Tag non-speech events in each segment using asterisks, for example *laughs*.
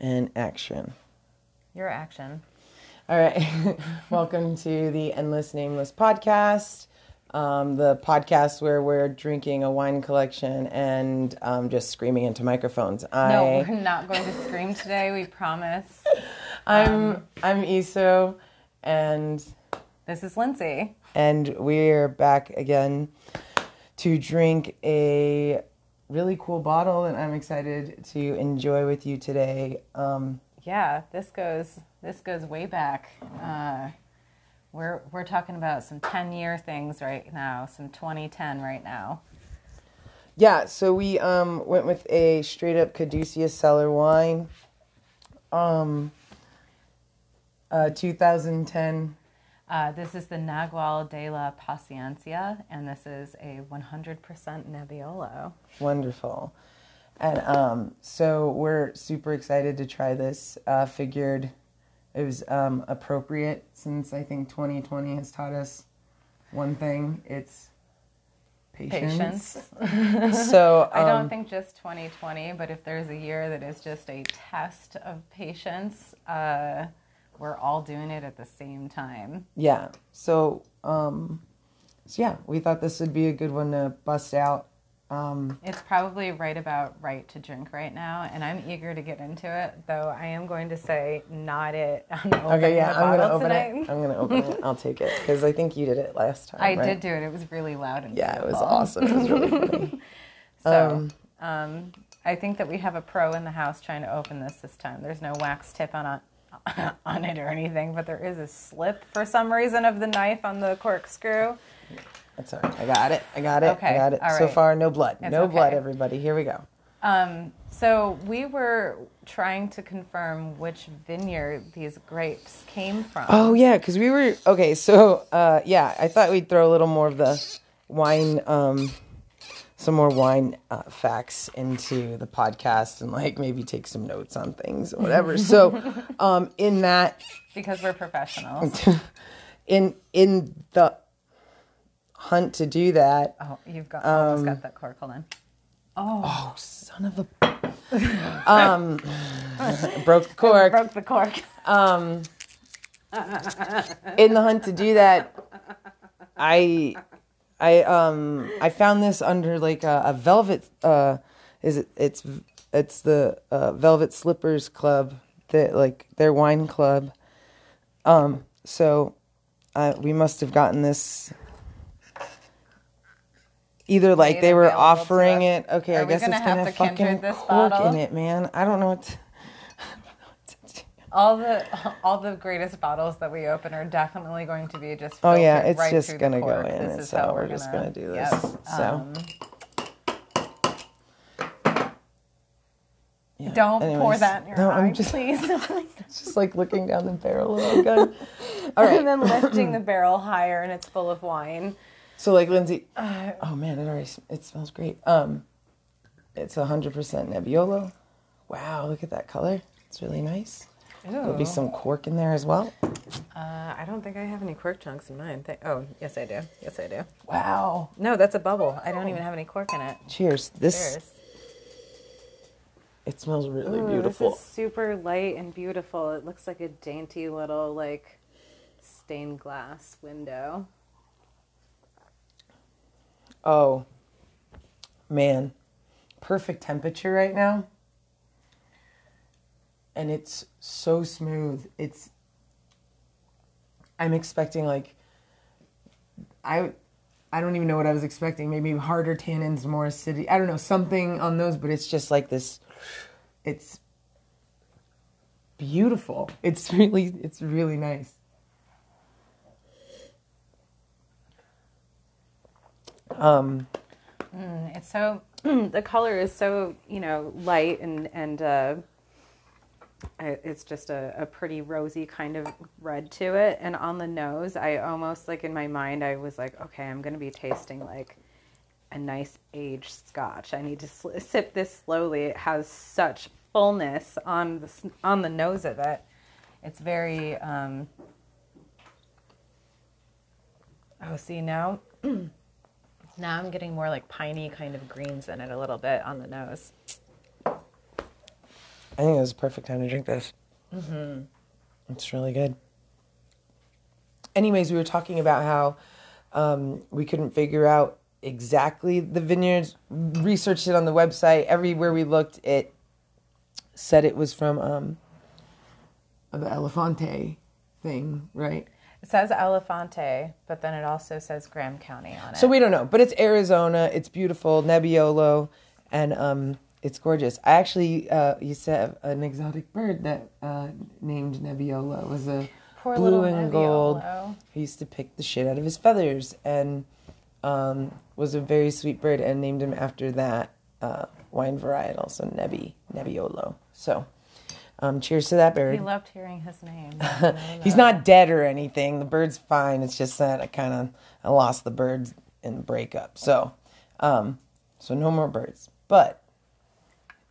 and action. Your action. All right. *laughs* Welcome to the Endless Nameless podcast, um, the podcast where we're drinking a wine collection and um, just screaming into microphones. I, No, we're not going to scream today. We promise. *laughs* I'm I'm Iso, and This is Lindsay. and we're back again to drink a really cool bottle that I'm excited to enjoy with you today. Um, Yeah, this goes this goes way back. Uh, we're we're talking about some ten year things right now, some 2010 right now. Yeah, so we um went with a straight up Caduceus cellar wine. Um uh 2010 Uh, this is the Nagual de la Paciencia, and this is a 100% Nebbiolo. wonderful. And um so we're super excited to try this. Uh figured it was um appropriate since I think 2020 has taught us one thing, it's patience. Patience. *laughs* So *laughs* I don't um, think just 2020, but if there's a year that is just a test of patience, uh, we're all doing it at the same time. Yeah. So, um, so yeah, we thought this would be a good one to bust out. Um, It's probably right about right to drink right now, and I'm eager to get into it. Though I am going to say not it. *laughs* I'm okay, yeah, I'm gonna open tonight. it. I'm gonna open it. I'll take it because I think you did it last time. I right? did do it. It was really loud and Yeah, it was awesome. It was really *laughs* funny. So, um, I think that we have a pro in the house trying to open this this time. There's no wax tip on a, *laughs* on it or anything, but there is a slip for some reason of the knife on the corkscrew. That's all right. I got it. I got it. Okay, I got it. So far, no blood. It's no blood, everybody. Here we go. Um, so we were trying to confirm which vineyard these grapes came from. Oh yeah, because we were okay. So uh, yeah, I thought we'd throw a little more of the wine, um, some more wine uh, facts into the podcast, and like maybe take some notes on things or whatever. *laughs* so um, in that, because we're professionals. *laughs* in in the hunt to do that, Oh, you've got Um, almost got that cork. Hold on. oh son of a, *laughs* um, broke the cork. Broke the cork. um in the hunt to do that i i um i found this under like a, a velvet uh is it it's it's the uh, velvet slippers club that like their wine club. Um so uh, we must have gotten this either like they were offering it. Okay Are i guess gonna it's have gonna to have fucking cork bottle? in it man. I don't know what to, All the all the greatest bottles that we open are definitely going to be just. Oh, yeah, it's right just gonna go in, This is so how we're just gonna do this. Yep. So. Um, Yeah. don't pour that in your no, eye, I'm just, please. it's *laughs* *laughs* just like looking down the barrel of a gun. All right. and then lifting the *clears throat* barrel higher, and it's full of wine. So like Lindsay, Uh, oh man, it already it smells great. Um, it's hundred percent Nebbiolo. Wow, look at that color. It's really nice. There'll be some cork in there as well. Uh, I don't think I have any cork chunks in mine. Th- oh, yes, I do. Yes, I do. Wow. No, that's a bubble. I don't even have any cork in it. Cheers. This Cheers. it smells really Ooh, beautiful. This is super light and beautiful. It looks like a dainty little like stained glass window. Oh, man. Perfect temperature right now. And it's so smooth. It's. I'm expecting like. I. I don't even know what I was expecting. Maybe harder tannins, more acidity. I don't know something on those, but it's just like this. It's beautiful. It's *laughs* really, it's really nice. Um, It's so *clears throat* the color is so you know light and and uh, it's just a, a pretty rosy kind of red to it. And on the nose, I almost like in my mind, I was like, okay, I'm gonna be tasting like a nice aged Scotch. I need to sl- sip this slowly. It has such fullness on the on the nose of it. It's very. Um, oh, see now. *clears throat* Now I'm getting more like piney kind of greens in it a little bit on the nose. I think it was a perfect time to drink this. Mm-hmm. It's really good. Anyways, we were talking about how um, we couldn't figure out exactly the vineyards. Researched it on the website. Everywhere we looked, it said it was from um, the Eliphante thing, right? It says Eliphante, but then it also says Graham County on it. So we don't know, but it's Arizona. It's beautiful, Nebbiolo, and um, it's gorgeous. I actually uh, used to have an exotic bird that uh, named Nebbiolo. It was a Poor blue and gold. He used to pick the shit out of his feathers, and um, was a very sweet bird, and named him after that uh, wine varietal, so Nebbi Nebbiolo. So. Um, cheers to that bird. He loved hearing his name. *laughs* He's not dead or anything. The bird's fine. It's just that I kind of I lost the birds in the breakup. So, um, so no more birds. But,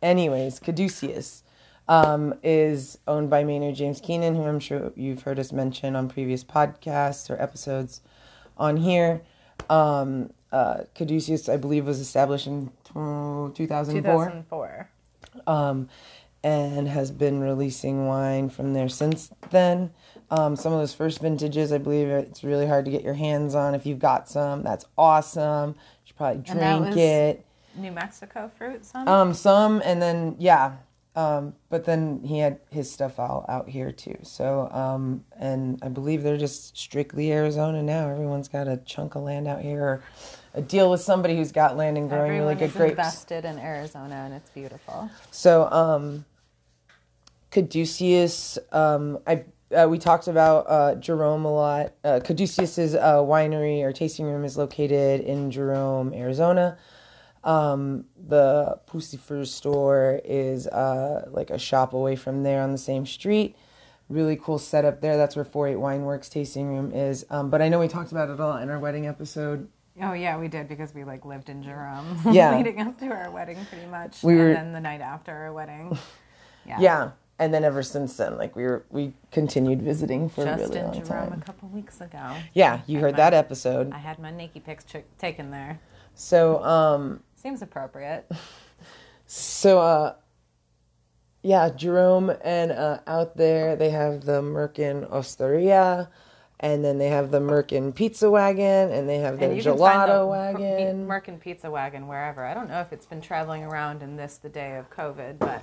anyways, Caduceus um, is owned by Maynard James Keenan, who I'm sure you've heard us mention on previous podcasts or episodes on here. Um, uh, Caduceus, I believe, was established in uh, 2004 2004. um, and has been releasing wine from there since then. Um, some of those first vintages, I believe it's really hard to get your hands on. If you've got some, that's awesome. You should probably drink it. New Mexico fruit, some? Um, some, and then yeah, um, but then he had his stuff all out here too. So, um, and I believe they're just strictly Arizona now. Everyone's got a chunk of land out here, or a deal with somebody who's got land and growing Everyone really good grapes. invested in Arizona, and it's beautiful. So, um, Caduceus, um, I uh, we talked about uh, Jerome a lot. Uh, Caduceus's uh, winery or tasting room is located in Jerome, Arizona. Um, the Puscifer store is uh, like a shop away from there on the same street. Really cool setup there. That's where 48 Wine Works tasting room is. Um, but I know we talked about it all in our wedding episode. Oh yeah, we did because we like lived in Jerome. *laughs* Yeah. leading up to our wedding, pretty much. We were- and then the night after our wedding. *laughs* Yeah, Yeah, and then ever since then, like we were, we continued visiting for a really long Jerome time. a couple weeks ago. Yeah, you heard that episode. I had my naked pics ch- taken there. So, um, Seems appropriate. so, uh, yeah, Jerome and uh, out there they have the Merkin Osteria, and then they have the Merkin Pizza Wagon, and they have their And you can find the Gelato P- Wagon. Merkin Pizza Wagon wherever. I don't know if it's been traveling around in this the day of COVID, but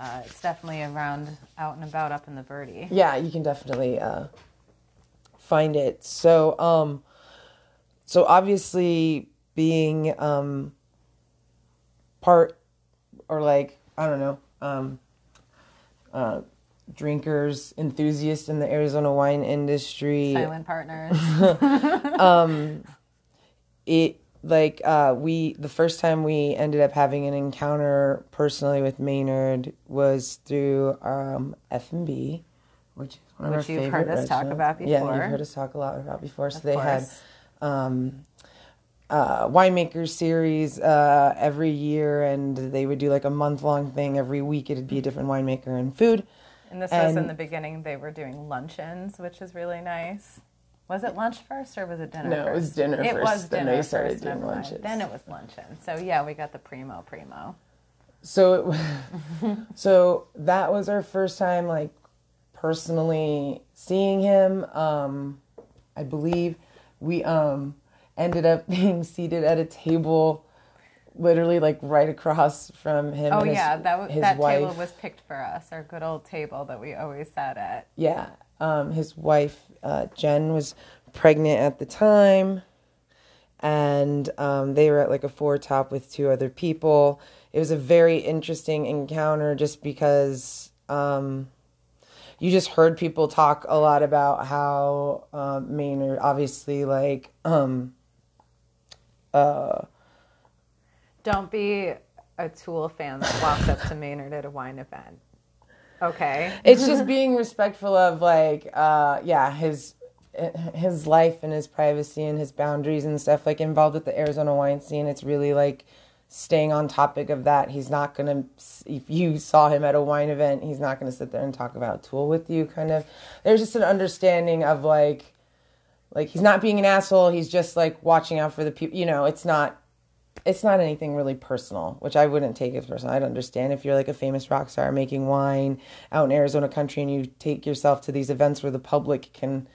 uh, it's definitely around out and about up in the Verde. yeah, you can definitely uh, find it. So, um, so obviously being um, part or like I don't know, um, uh, drinkers, enthusiasts in the Arizona wine industry. Silent partners. *laughs* it like uh we the first time we ended up having an encounter personally with Maynard was through um F&B which is one of Which our you've heard us talk restaurants. about Yeah, before. you've heard us talk a lot about before. So Of they had um uh winemaker series uh every year and they would do like a month long thing every week it'd be a different winemaker and food. And this was in the beginning. They were doing luncheons, which is really nice. Was it lunch first or was it dinner No, first? it was dinner It first, was then dinner they started first, doing lunches. Then it was luncheon. So yeah, we got the primo primo. so it, *laughs* so that was our first time like personally seeing him um i believe we um ended up *laughs* being seated at a table literally like right across from him Oh and his, yeah, that that wife table was picked for us. Our good old table that we always sat at. yeah um his wife uh jen was pregnant at the time and um, they were at like a four top with two other people. It was a very interesting encounter just because um, you just heard people talk a lot about how um, Maynard obviously like um, Don't be a Tool fan that walks up to Maynard at a wine event. Okay. it's just being respectful of like uh yeah his his life and his privacy and his boundaries and stuff like involved with the Arizona wine scene it's really like staying on topic of that he's not gonna if you saw him at a wine event he's not gonna sit there and talk about tool with you kind of there's just an understanding of like like he's not being an asshole he's just like watching out for the people you know it's not it's not anything really personal, which I wouldn't take as personal. I'd understand if you're like a famous rock star making wine out in Arizona country and you take yourself to these events where the public can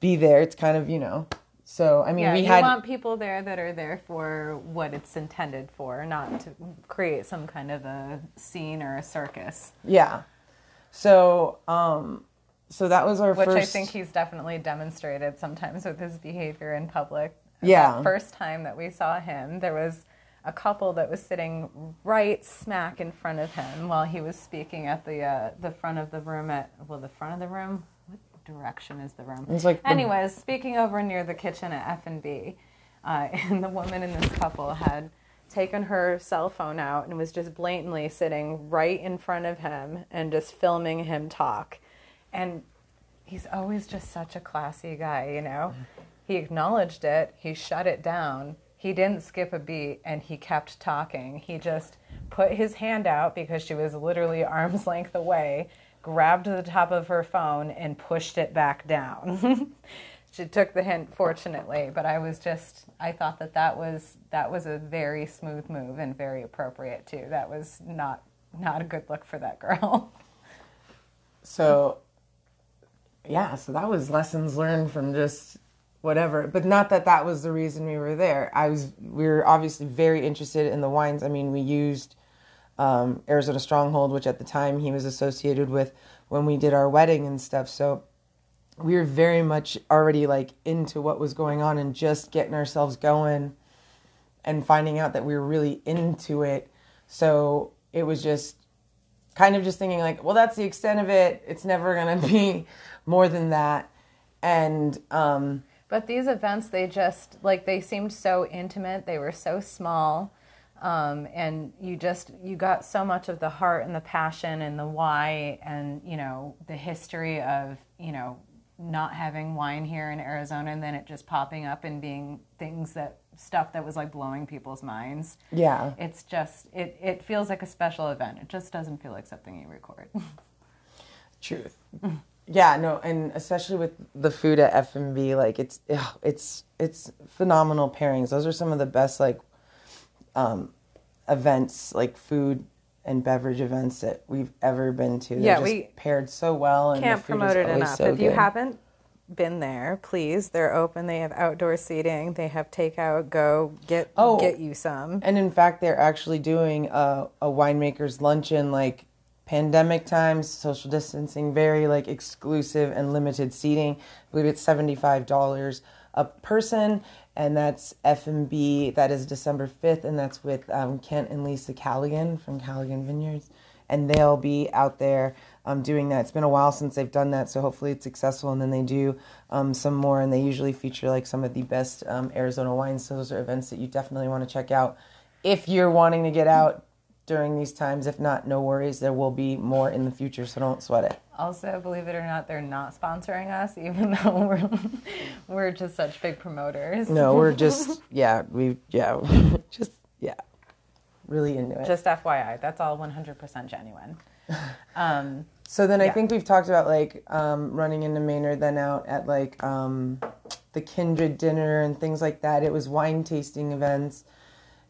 be there. It's kind of, you know. So, I mean, yeah, we you had want people there that are there for what it's intended for, not to create some kind of a scene or a circus. yeah. So, um so that was our Which first I think he's definitely demonstrated sometimes with his behavior in public. Yeah. That first time that we saw him, there was a couple that was sitting right smack in front of him while he was speaking at the uh, the front of the room at well the front of the room. What direction is the room? It's like the- Anyways, speaking over near the kitchen at F and B, uh, *laughs* and the woman in this couple had taken her cell phone out and was just blatantly sitting right in front of him and just filming him talk. And he's always just such a classy guy, you know? He acknowledged it, he shut it down, he didn't skip a beat, and he kept talking. He just put his hand out because she was literally arm's *laughs* length away, grabbed the top of her phone, and pushed it back down. *laughs* she took the hint fortunately but i was just i thought that that was that was a very smooth move and very appropriate too that was not not a good look for that girl *laughs* So, yeah, so that was lessons learned from just whatever. But not that that was the reason we were there. I was, we were obviously very interested in the wines. I mean, we used um, Arizona Stronghold, which at the time he was associated with when we did our wedding and stuff. So we were very much already like into what was going on and just getting ourselves going and finding out that we were really into it. So it was just kind of just thinking like, well, that's the extent of it. It's never going *laughs* to be more than that. And um, but these events they just like they seemed so intimate they were so small um, and you just you got so much of the heart and the passion and the why and you know the history of you know not having wine here in Arizona and then it just popping up and being things that stuff that was like blowing people's minds. yeah, It's just it it feels like a special event. It just doesn't feel like something you record. *laughs* truth. Yeah, no, and especially with the food at F and B, like it's it's it's phenomenal pairings. Those are some of the best like um, events, like food and beverage events that we've ever been to. They're Yeah, just we paired so well, and Can't the food is promote it enough. so if you good. haven't been there, please. They're open. They have outdoor seating. They have takeout. Go get Oh. get you some. And in fact, they're actually doing a, a winemaker's luncheon, like pandemic times, social distancing, very like exclusive and limited seating. I believe it's seventy five dollars a person, and that's F and B. That is December fifth, and that's with um, Kent and Lisa Callaghan from Callaghan Vineyards, and they'll be out there um, doing that. It's been a while since they've done that, so hopefully it's successful. And then they do um, some more, and they usually feature like some of the best um, Arizona wines. So those are events that you definitely want to check out if you're wanting to get out during these times. If not, no worries. There will be more in the future, so don't sweat it. Also, believe it or not, they're not sponsoring us, *laughs* even though we're we're just such big promoters. No, we're *laughs* just yeah, we yeah, *laughs* just yeah, really into it. Just FYI, that's all 100% genuine. Um, So then I think we've talked about like um, running into Maynard, then out at like um, the Kindred dinner and things like that. It was wine tasting events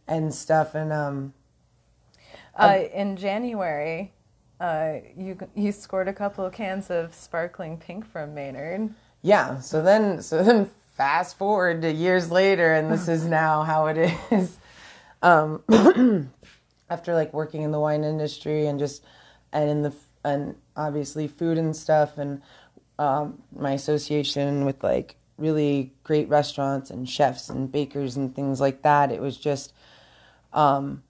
and stuff, and um, uh, in January, uh, you you scored a couple of cans of sparkling pink from Maynard. yeah. So then, so then, fast forward to years later, and this is now how it is. Um, *coughs* after like working in the wine industry and just and in the and obviously food and stuff and um, my association with like really great restaurants and chefs and bakers and things like that it was just um,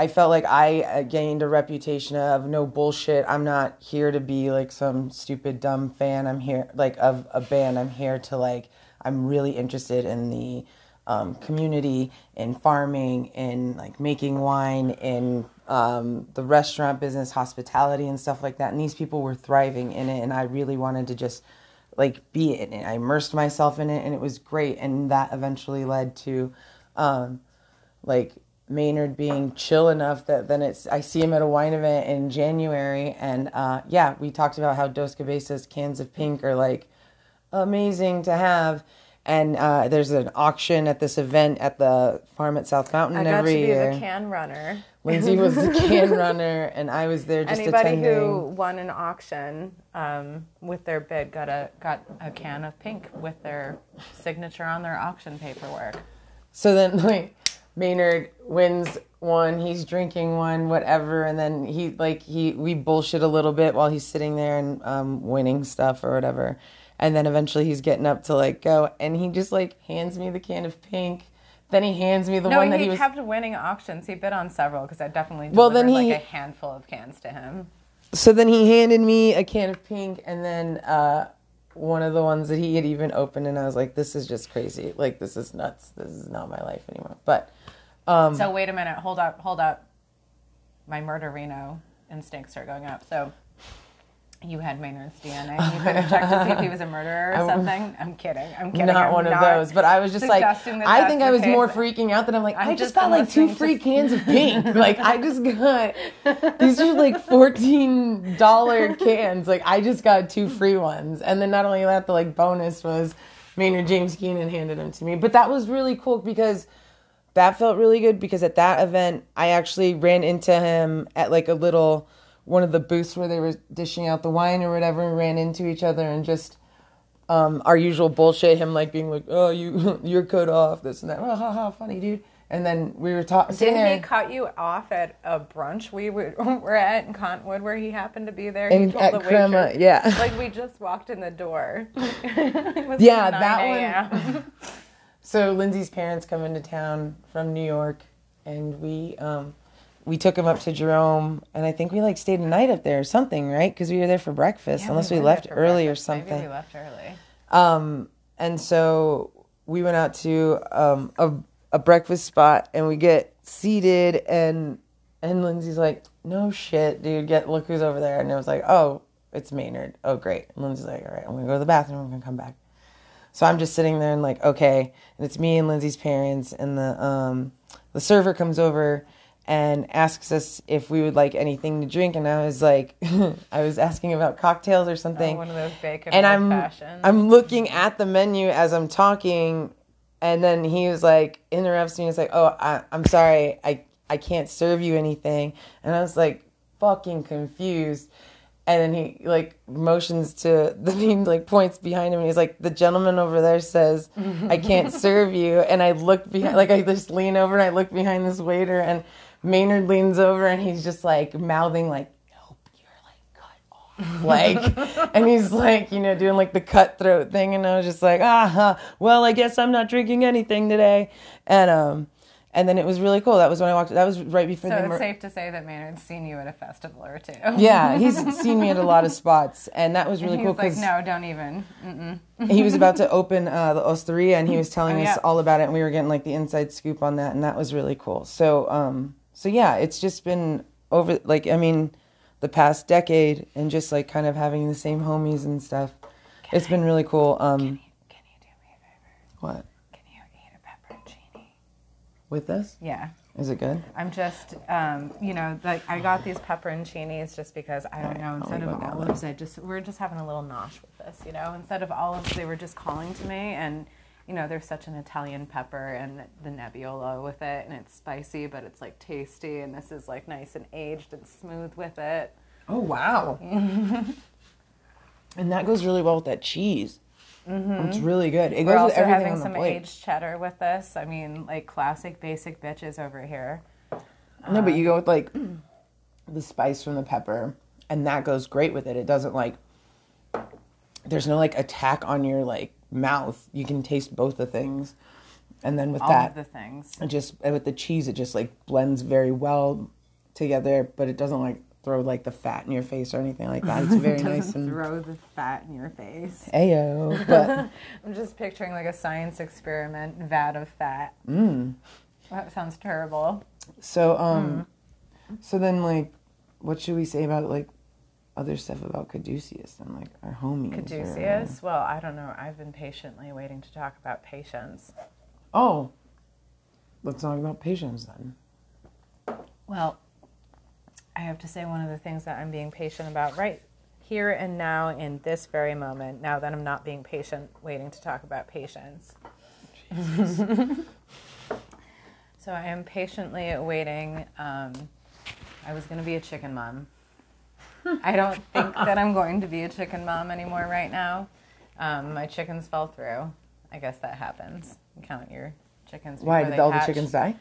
I felt like I uh, gained a reputation of no bullshit. I'm not here to be like some stupid dumb fan. I'm here like of a band. I'm here to like I'm really interested in the um, community, in farming, in like making wine, in um, the restaurant business, hospitality, and stuff like that. And these people were thriving in it, and I really wanted to just like be in it. I immersed myself in it, and it was great. And that eventually led to um, like Maynard being chill enough that then it's I see him at a wine event in January and uh, yeah, we talked about how Dos Cabezas cans of pink are like amazing to have and uh, there's an auction at this event at the farm at South Mountain I got every to be year. the can runner. Lindsay was the *laughs* can runner, and I was there just Anybody attending. who won an auction um, with their bid got a got a can of pink with their signature on their auction paperwork. So then, like, Maynard wins one, he's drinking one, whatever, and then he like he we bullshit a little bit while he's sitting there and um, winning stuff or whatever, and then eventually he's getting up to like go, and he just like hands me the can of pink. Then he hands me the No, one that he, he was. kept winning auctions. He bid on several because I definitely Well, then he- like a handful of cans to him. So then he handed me a can of pink, and then uh, one of the ones that he had even opened, and I was like, "This is just crazy! Like this is nuts! This is not my life anymore." But um, So wait a minute, hold up, hold up. My murderino instincts are going up. So you had Maynard's DNA. You *laughs* could have checked to see if he was a murderer or something. I'm kidding. I'm kidding. not I'm one of those. But I was just like, I think I was more freaking out than I'm like, I'm I just just got like two free cans of pink. *laughs* like I just got these are like fourteen dollar *laughs* cans. Like I just got two free ones, and then not only that, the like bonus was Maynard James Keenan handed them to me. But that was really cool because that felt really good because at that event I actually ran into him at like a little one of the booths where they were dishing out the wine or whatever and ran into each other and just um, our usual bullshit him like being like oh you *laughs* you're cut off this and that oh, ha, ha, funny dude and then we were talking Didn't there he cut you off at a brunch we were, *laughs* were at in Cottonwood where he happened to be there? In- he told at the Crema, yeah. Like we just walked in the door. *laughs* Yeah, 9 that one-. So Lindsay's parents come into town from New York and we um we took him up to Jerome and I think we like stayed a night up there or something right because we were there for breakfast Yeah, unless we, went left early breakfast. or something Maybe we left early. Um, and so we went out to um, a, a breakfast spot and we get seated and and Lindsay's like, no shit, dude, get look who's over there. And it was like, oh, it's Maynard. Oh, great. And Lindsay's like, all right, I'm gonna go to the bathroom. I'm gonna come back. So I'm just sitting there and like, okay. And it's me and Lindsay's parents and the um, the server comes over and asks us if we would like anything to drink. And I was like, *laughs* I was asking about cocktails or something Oh, one of those bacon and I'm fashions. I'm looking at the menu as I'm talking, and then he was like interrupts me. and He's like, "Oh, I, I'm sorry, I I can't serve you anything," and I was like fucking confused. And then he like motions to *laughs* the he like points behind him and he's like, the gentleman over there says, I can't *laughs* serve you. And I look behind, *laughs* like I just lean over and I look behind this waiter and Maynard leans over and he's just like mouthing like, nope, you're like cut off. Like and he's like you know doing like the cutthroat thing and i was just like ah huh, well i guess i'm not drinking anything today. And um and then it was really cool that was when i walked that was right before so the it's safe to say that Maynard's seen you at a festival or two. yeah he's *laughs* seen me at a lot of spots and that was really cool like, no, don't even. He was about to open uh, the osteria and he was *laughs* telling Oh, us yeah. all about it and we were getting like the inside scoop on that and that was really cool so um so yeah it's just been over like i mean the past decade and just like kind of having the same homies and stuff it's been really cool um Can you do me a favor? what Can you eat a pepperoncini? With this Yeah. is it good I'm just, um, you know, like I got these pepperoncinis just because I don't know. Instead of olives, I just we're just having a little nosh with this, you know. Instead of olives, they were just calling to me, and you know, there's such an Italian pepper and the Nebbiolo with it, and it's spicy, but it's like tasty, and this is like nice and aged and smooth with it. oh wow *laughs* and that goes really well with that cheese Mm-hmm. it's really good it We're goes with also everything having some plate aged cheddar with this. I mean, like classic basic bitches over here. no but you go um, with like *clears throat* the spice from the pepper and that goes great with it it doesn't like there's no like attack on your like mouth you can taste both the things and then with All that of the things. it just and with the cheese it just like blends very well together but it doesn't like throw like the fat in your face or anything like that it's *laughs* very nice and throw the fat in your face. ayo but *laughs* I'm just picturing like a science experiment vat of fat. Mm. That sounds terrible. so um so then like what should we say about like other stuff about caduceus and like our homies or- Caduceus? Well, I don't know. I've been patiently waiting to talk about patience. oh let's talk about patience then Well, I have to say one of the things that I'm being patient about right here and now in this very moment, now that I'm not being patient, waiting to talk about patience. *laughs* so I am patiently awaiting. Um, I was going to be a chicken mom. I don't think that I'm going to be a chicken mom anymore right now. Um, my chickens fell through. I guess that happens. You Count your chickens. Why did all the chickens die?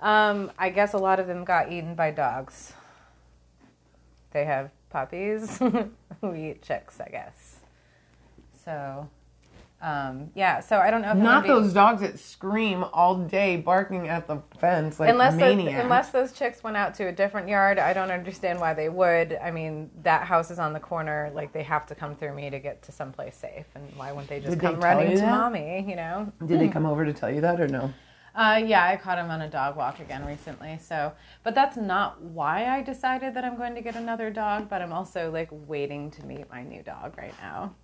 Um, I guess a lot of them got eaten by dogs. They have puppies *laughs* who eat chicks, I guess. So, um, yeah. So I don't know if Not be- those dogs that scream all day, barking at the fence like unless those, maniacs. unless those chicks went out to a different yard. I don't understand why they would. I mean, that house is on the corner. Like they have to come through me to get to someplace safe. And why wouldn't they just Did come tell running to that? mommy? You know. Did they come over to tell you that or no? Uh, yeah, I caught him on a dog walk again recently. So, but that's not why I decided that I'm going to get another dog. But I'm also like waiting to meet my new dog right now.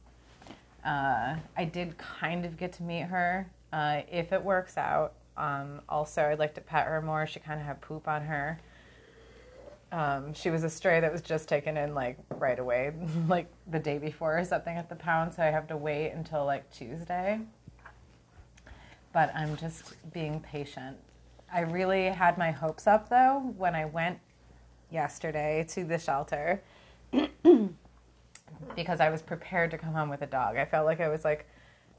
Uh, I did kind of get to meet her. Uh, if it works out, um, also I'd like to pet her more. She kind of had poop on her. Um, she was a stray that was just taken in like right away, *laughs* like the day before or something at the pound. So I have to wait until like Tuesday but I'm just being patient. I really had my hopes up though when I went yesterday to the shelter *clears throat* because I was prepared to come home with a dog. I felt like I was like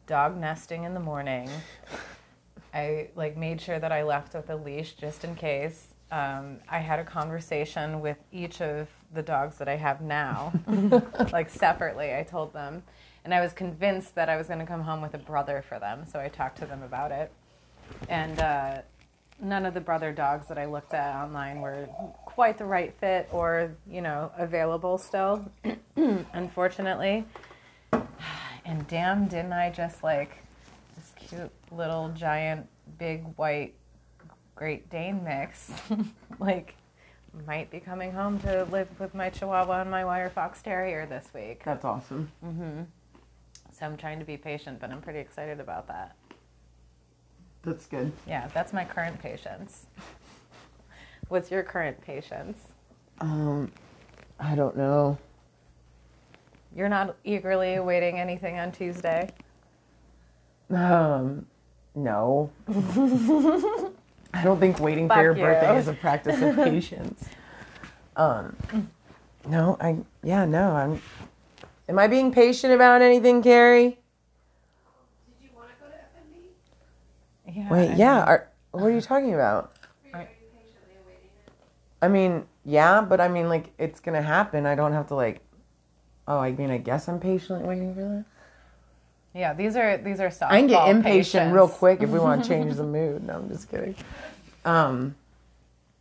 dog nesting in the morning. I like made sure that I left with a leash just in case. Um, I had a conversation with each of the dogs that I have now, *laughs* like separately. I told them, and I was convinced that I was going to come home with a brother for them. So I talked to them about it, and uh, none of the brother dogs that I looked at online were quite the right fit or you know available still, *clears throat* unfortunately. And damn, didn't I just like this cute little giant big white Great Dane mix? *laughs* like, might be coming home to live with my Chihuahua and my Wire Fox Terrier this week. That's awesome. So I'm trying to be patient, but I'm pretty excited about that. That's good. Yeah, that's my current patience. What's your current patience? Um, I don't know. You're not eagerly awaiting anything on Tuesday. Um, no. *laughs* I don't think waiting Fuck for your you. birthday is a practice of *laughs* patience. Um, no, I yeah, no, I'm. Am I being patient about anything, Carrie? Did you want to go to F&B? Yeah, Wait, I yeah. mean- Are, what are you talking about? I mean, yeah, but I mean, like, it's gonna happen. I don't have to like. Oh, I mean, I guess I'm patiently waiting for that. Yeah, these are these are softball I can get impatient patience. real quick if we want to *laughs* change the mood. No, I'm just kidding. Um,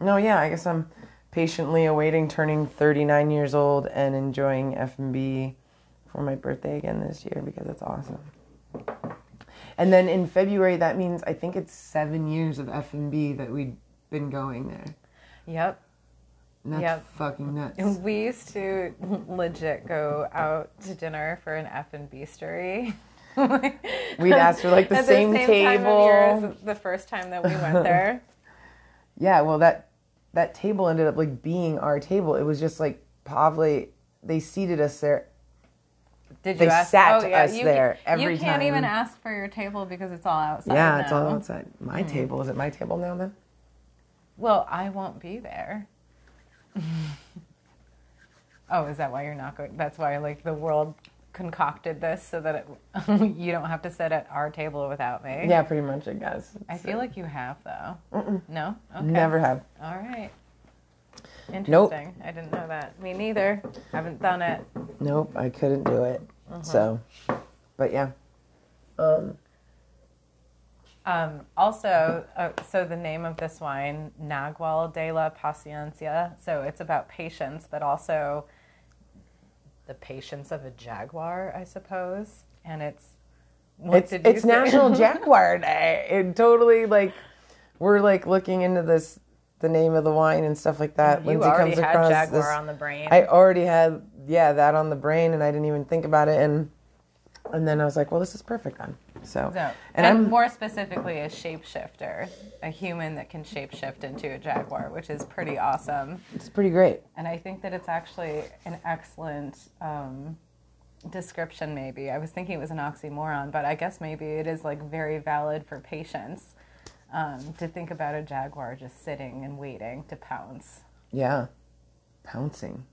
no, yeah, I guess I'm patiently awaiting turning 39 years old and enjoying F&B for my birthday again this year because it's awesome. And then in February, that means I think it's seven years of F&B that we've been going there. Yep. And that's Yep. fucking nuts. *laughs* We used to legit go out to dinner for an F and B story. *laughs* We'd ask for like the *laughs* same, Time of year table. as the first time that we went there. Yeah, well that that table ended up like being our table. It was just like Pavle they seated us there. Did you They ask? sat oh, yeah, us you, there can- every You can't time. even ask for your table because it's all outside. yeah, it's all outside. My hmm. table. Is it my table now then? Well, I won't be there. *laughs* oh, is that why you're not going? That's why like the world concocted this so that it, *laughs* you don't have to sit at our table without me. Yeah, pretty much I guess. I feel like you have though. Mm-mm. No. Okay. Never have. All right. Nope. I didn't know that. Me neither. Haven't done it. Nope, I couldn't do it. So, but yeah. Um, Um, also, uh, so the name of this wine, Nagual de la Paciencia. So it's about patience, but also the patience of a jaguar, I suppose. And it's what it's did you it's say? National *laughs* Jaguar Day. It totally like we're like looking into this the name of the wine and stuff like that. you Lindsay already comes had across jaguar this- on the brain. I already had yeah that on the brain and I didn't even think about it and and then I was like, well, this is perfect then. So, So, and, and, I'm more specifically a shapeshifter, a human that can shapeshift into a jaguar, which is pretty awesome. it's pretty great. And I think that it's actually an excellent um, description, maybe. I was thinking it was an oxymoron, but I guess maybe it is like very valid for patients um, to think about a jaguar just sitting and waiting to pounce. Yeah, pouncing.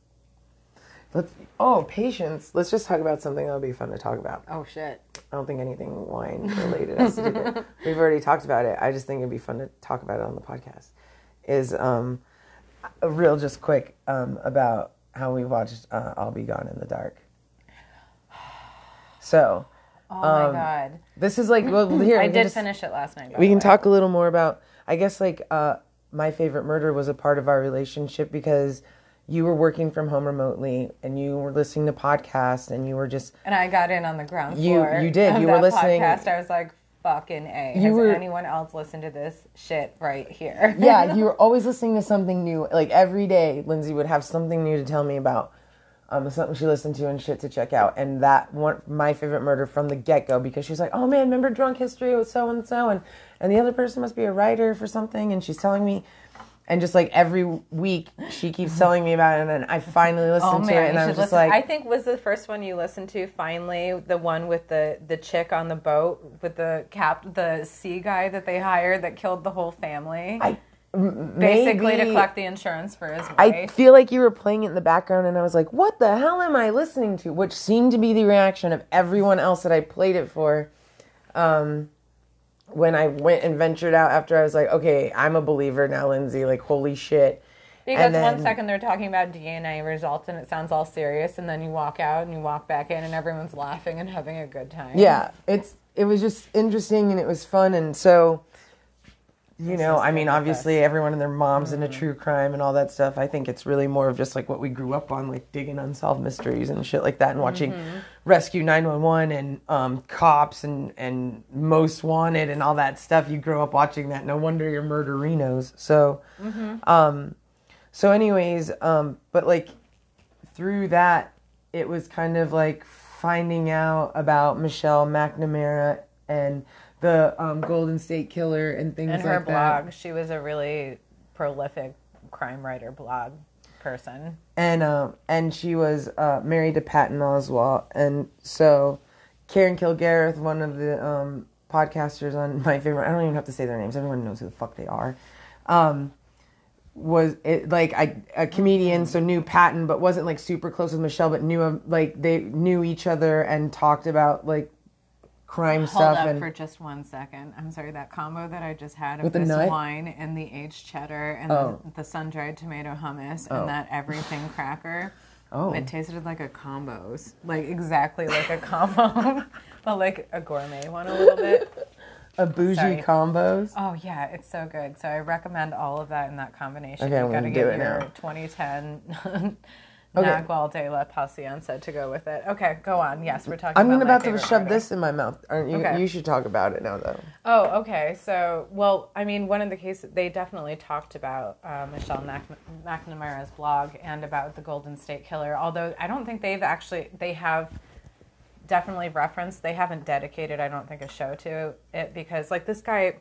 Let's. Oh, patience. Let's just talk about something that'll be fun to talk about. Oh, shit. I don't think anything wine related has to do with it. *laughs* We've already talked about it. I just think it'd be fun to talk about it on the podcast. Is um, a real just quick um, about how we watched uh, I'll Be Gone in the Dark. So Oh, Um, my God. this is like well *laughs* here I did just- finish it last night. we can way. talk a little more about i guess like uh my favorite murder was a part of our relationship because you were working from home remotely and you were listening to podcasts and you were just And I got in on the ground You- floor. you did. You were listening- Podcast. I was like, "Fucking a." You Has were- anyone else listened to this shit right here? yeah *laughs* you were always listening to something new like every day lindsay would have something new to tell me about um, something she listened to and shit to check out and that one my favorite murder from the get-go because she's like oh man remember drunk history with so and so and and the other person must be a writer for something and she's telling me and just like every week she keeps telling me about it and then i finally listened Oh to man, it and I'm just listen. like I think was the first one you listened to. Finally, the one with the the chick on the boat with the cap, the sea guy that they hired that killed the whole family. I- basically to collect the insurance for his I feel like you were playing it in the background, and I was like, "What the hell am I listening to?" Which seemed to be the reaction of everyone else that I played it for. Um, when I went and ventured out after I was like, "Okay, I'm a believer now, Lindsay." Like, holy shit! because and one then- second they're talking about DNA results and it sounds all serious, and then you walk out and you walk back in and everyone's laughing and having a good time. Yeah, it's it was just interesting and it was fun, and so you know, I mean, obviously, us. everyone and their moms Mm-hmm. into true crime and all that stuff. I think it's really more of just like what we grew up on, like digging unsolved mysteries and shit like that, and watching Mm-hmm. Rescue Nine One One and um, Cops and and Most Wanted and all that stuff. You grow up watching that. No wonder you're murderinos. So, Mm-hmm. um, so anyways, um, but like through that, it was kind of like finding out about Michelle McNamara and the um, Golden State Killer and things And like that. And her blog, she was a really prolific crime writer blog person. and um, and she was uh, married to Patton Oswalt, and so Karen Kilgariff, one of the um, podcasters on *laughs* my favorite. I don't even have to say their names; everyone knows who the fuck they are. Um, was it like I, a comedian, so knew Patton, but wasn't like super close with Michelle, but knew like they knew each other and talked about like crime Hold stuff up and for just one second. I'm sorry, that combo that I just had of With this wine and the aged cheddar and Oh. the, the sun-dried tomato hummus Oh. and that everything cracker. Oh. It tasted like a combos, like exactly like a combo, *laughs* but like a gourmet one a little bit. a bougie Sorry. combos. Oh yeah, it's so good. So I recommend all of that in that combination. Okay, I'm you got to get do it your now. 2010 *laughs* Okay. Nagual de la Paciencia to go with it. Okay, go on. Yes, we're talking. I'm about about to shove this in my mouth. You? Okay. You should talk about it now, though. Oh, okay. So, well, I mean, one of the cases they definitely talked about uh, Michelle Mac- McNamara's blog and about the Golden State Killer. Although I don't think they've actually they have definitely referenced. They haven't dedicated, I don't think, a show to it because like this guy,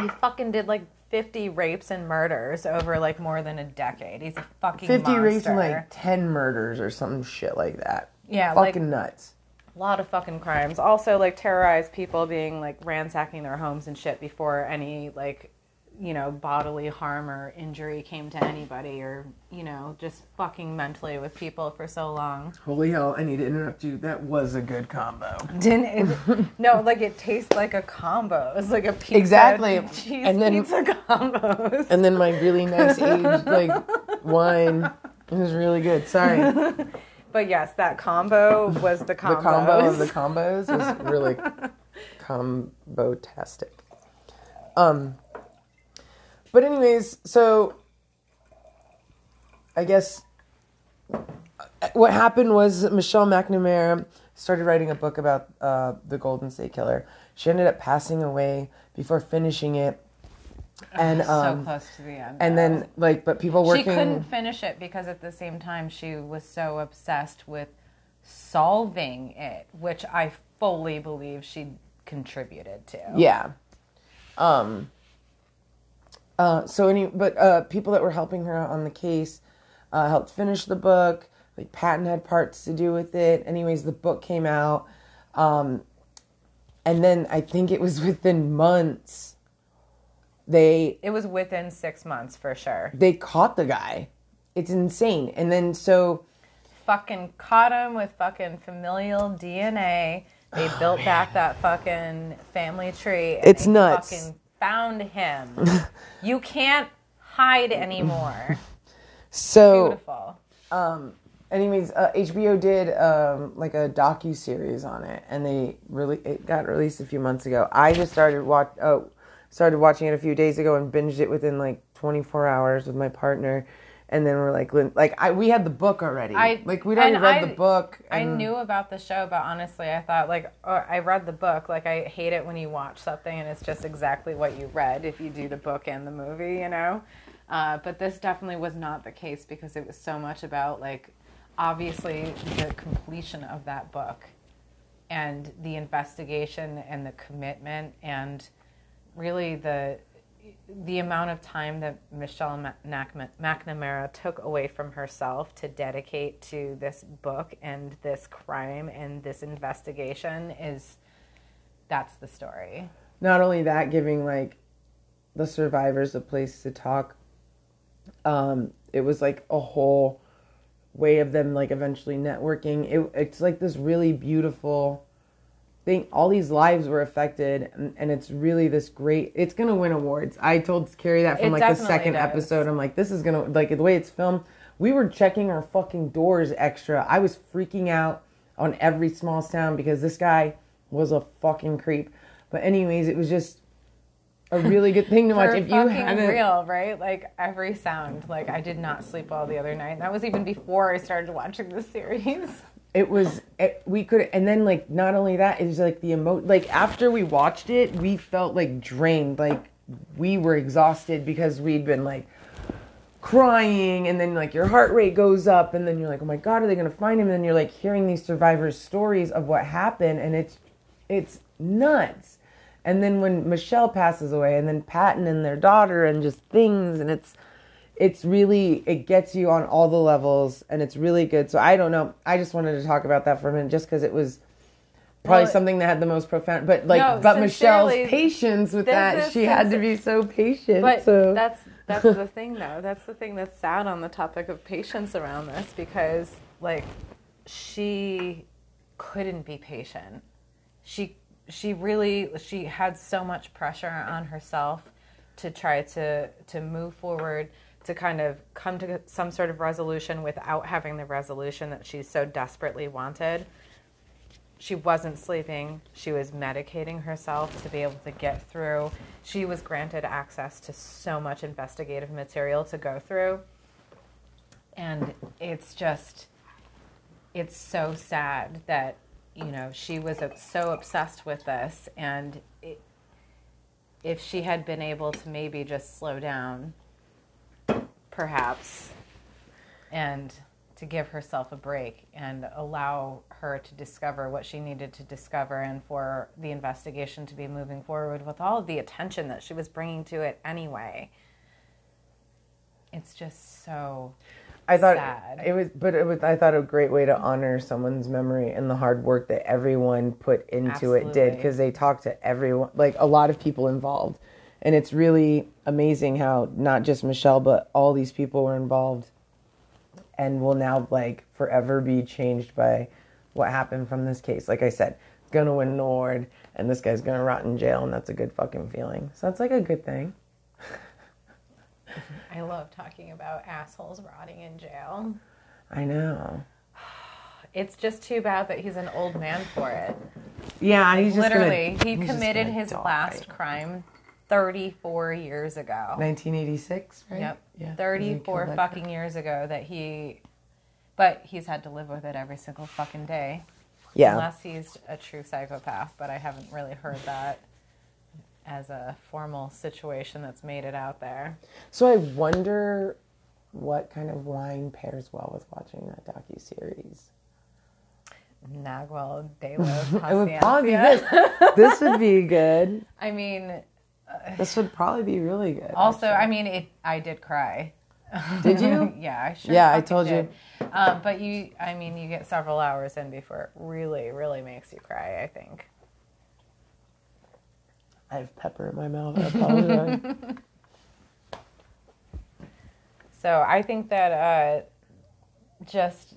he fucking did like. 50 rapes and murders over like more than a decade. He's a fucking 50 monster. rapes and like 10 murders or some shit like that. Yeah, like- Fucking nuts. A lot of fucking crimes. Also, like terrorized people, being like ransacking their homes and shit before any like, you know, bodily harm or injury came to anybody, or you know, just fucking mentally with people for so long. Holy hell, I need to interrupt you. That was a good combo. *laughs* Didn't it? no, like it tastes like a combo. It's like a pizza, Exactly. *laughs* cheese And then- pizza combos. And then my really nice aged *laughs* like wine. It was really good. Sorry. but yes, that combo was the combo. The combo of the combos was really combo-tastic. Um, but anyways, so I guess what happened was Michelle McNamara started writing a book about uh, the Golden State Killer. She ended up passing away before finishing it, and so um, close to the end. and then like, but people working. She couldn't finish it because at the same time she was so obsessed with solving it, which I fully believe she contributed to. Yeah. Um. Uh. So any, but uh, people that were helping her on the case, uh, helped finish the book. Like Patton had parts to do with it. Anyways, the book came out. Um. And then I think it was *laughs* within months. They It was within six months for sure. they caught the guy. It's insane. And then so Fucking caught him with fucking familial DNA. They built back that fucking family tree. It's nuts. Fucking found him. *laughs* you can't hide anymore. so Beautiful. um anyways uh, hbo did um like a docu-series on it and they really it got released a few months ago i just started watch oh started watching it a few days ago and binged it within like 24 hours with my partner and then we're like like i we had the book already I like we'd already read I- the book I knew about the show, but honestly, I thought like or I read the book. Like I hate it when you watch something and it's just exactly what you read if you do the book and the movie, you know. Uh, but this definitely was not the case because it was so much about like obviously the completion of that book and the investigation and the commitment and really the the amount of time that Michelle McNamara took away from herself to dedicate to this book and this crime and this investigation is that's the story. not only that giving like the survivors a place to talk um it was like a whole way of them like eventually networking it, it's like this really beautiful thing all these lives were affected and, and it's really this great it's gonna win awards i told carrie that from It like the second does. episode i'm like this is gonna like the way it's filmed we were checking our fucking doors extra i was freaking out on every small sound because this guy was a fucking creep but anyways it was just a really good thing to *laughs* watch if you haven't real, right? Like every sound. Like I did not sleep all the other night. That was even before I started watching the series. *laughs* it was it, we could and then like not only that it was like the emo like after we watched it we felt like drained. Like we were exhausted because we'd been like crying and then like your heart rate goes up and then you're like oh my god are they going to find him? And then you're like hearing these survivors stories of what happened and it's it's nuts. And then when michelle passes away and then patton and their daughter and just things and it's it's really it gets you on all the levels and it's really good. So i don't know. I just wanted to talk about that for a minute just because it was probably Well, something that had the most profound but like No, but michelle's patience with that. she had to be so patient But so. that's that's the thing though. That's the thing that's sad on the topic of patience around this because like she couldn't be patient. She she really she had so much pressure on herself to try to to move forward to kind of come to some sort of resolution without having the resolution that she so desperately wanted she wasn't sleeping. She was medicating herself to be able to get through. She was granted access to so much investigative material to go through. And it's just, it's so sad that, you know, she was so obsessed with this. And it, if she had been able to maybe just slow down, perhaps, and to give herself a break and allow her to discover what she needed to discover and for the investigation to be moving forward with all of the attention that she was bringing to it anyway. It's just so I thought sad. it was, but it was. I thought a great way to honor someone's memory and the hard work that everyone put into it did because they talked to everyone, like a lot of people involved, and it's really amazing how not just Michelle but all these people were involved, and will now like forever be changed by what happened from this case. Like I said, gonna win award, and this guy's gonna rot in jail, and that's a good fucking feeling. So that's like a good thing. *laughs* I love talking about assholes rotting in jail. I know. *sighs* It's just too bad that he's an old man for it. Yeah, he's Literally, he committed his die. last crime 34 years ago. 1986, right? Yep. Yeah. 34 He killed fucking years ago that he but he's had to live with it every single fucking day. Yeah. Unless he's a true psychopath, but I haven't really heard that as a formal situation that's made it out there. So I wonder what kind of wine pairs well with watching that docu series. Nagual de los *laughs* It would probably be Paciencia. this. This would be good. *laughs* I mean, *laughs* This would probably be really good. also, I mean, it. I did cry. *laughs* Did you? yeah, I sure. Yeah, I told you. Um, but you, I mean, you get several hours in before it really, really makes you cry. I think. I have pepper in my mouth. I apologize. *laughs* So I think that uh, just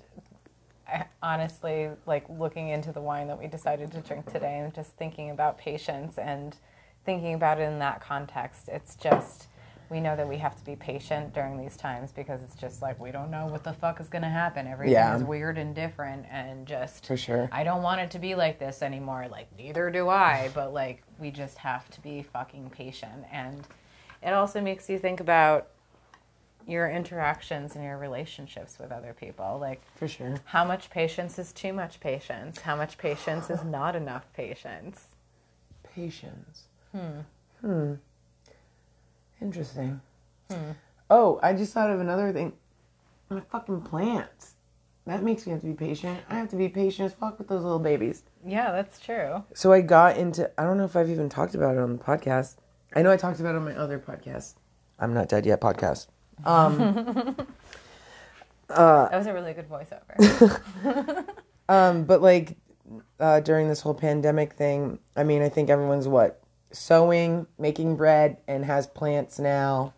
uh, honestly, like looking into the wine that we decided to drink today and just thinking about patience and thinking about it in that context, it's just we know that we have to be patient during these times because it's just like we don't know what the fuck is going to happen. Everything Yeah. is weird and different, and just For sure. I don't want it to be like this anymore. Like neither do I, but like we just have to be fucking patient and it also makes you think about your interactions and your relationships with other people. Like For sure. how much patience is too much patience? How much patience is not enough patience? Patience. Hmm. Hmm. Interesting. Hmm. Oh, I just thought of another thing. My fucking plants. That makes me have to be patient. I have to be patient as fuck with those little babies. Yeah, that's true. So I got into. I don't know if I've even talked about it on the podcast. I know I talked about it on my other podcast. I'm not dead yet podcast. Um, *laughs* That was a really good voiceover. *laughs* um, but like uh, during this whole pandemic thing, I mean, I think everyone's what sewing, making bread, and has plants now.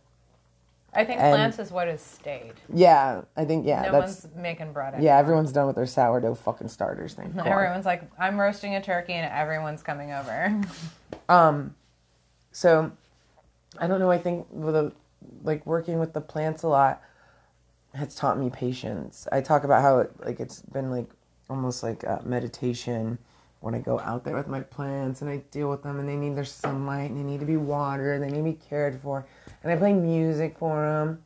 I think And- plants is what has stayed. Yeah, I think yeah, No that's one's making bread. yeah. Everyone's done with their sourdough fucking starters thing. *laughs* Everyone's like, I'm roasting a turkey and everyone's coming over. *laughs* Um, so I don't know. I think with a, like working with the plants a lot has taught me patience. I talk about how it, like it's been like almost like meditation when I go out there with my plants and I deal with them and they need their sunlight and they need to be watered, and they need to be cared for, and I play music for them.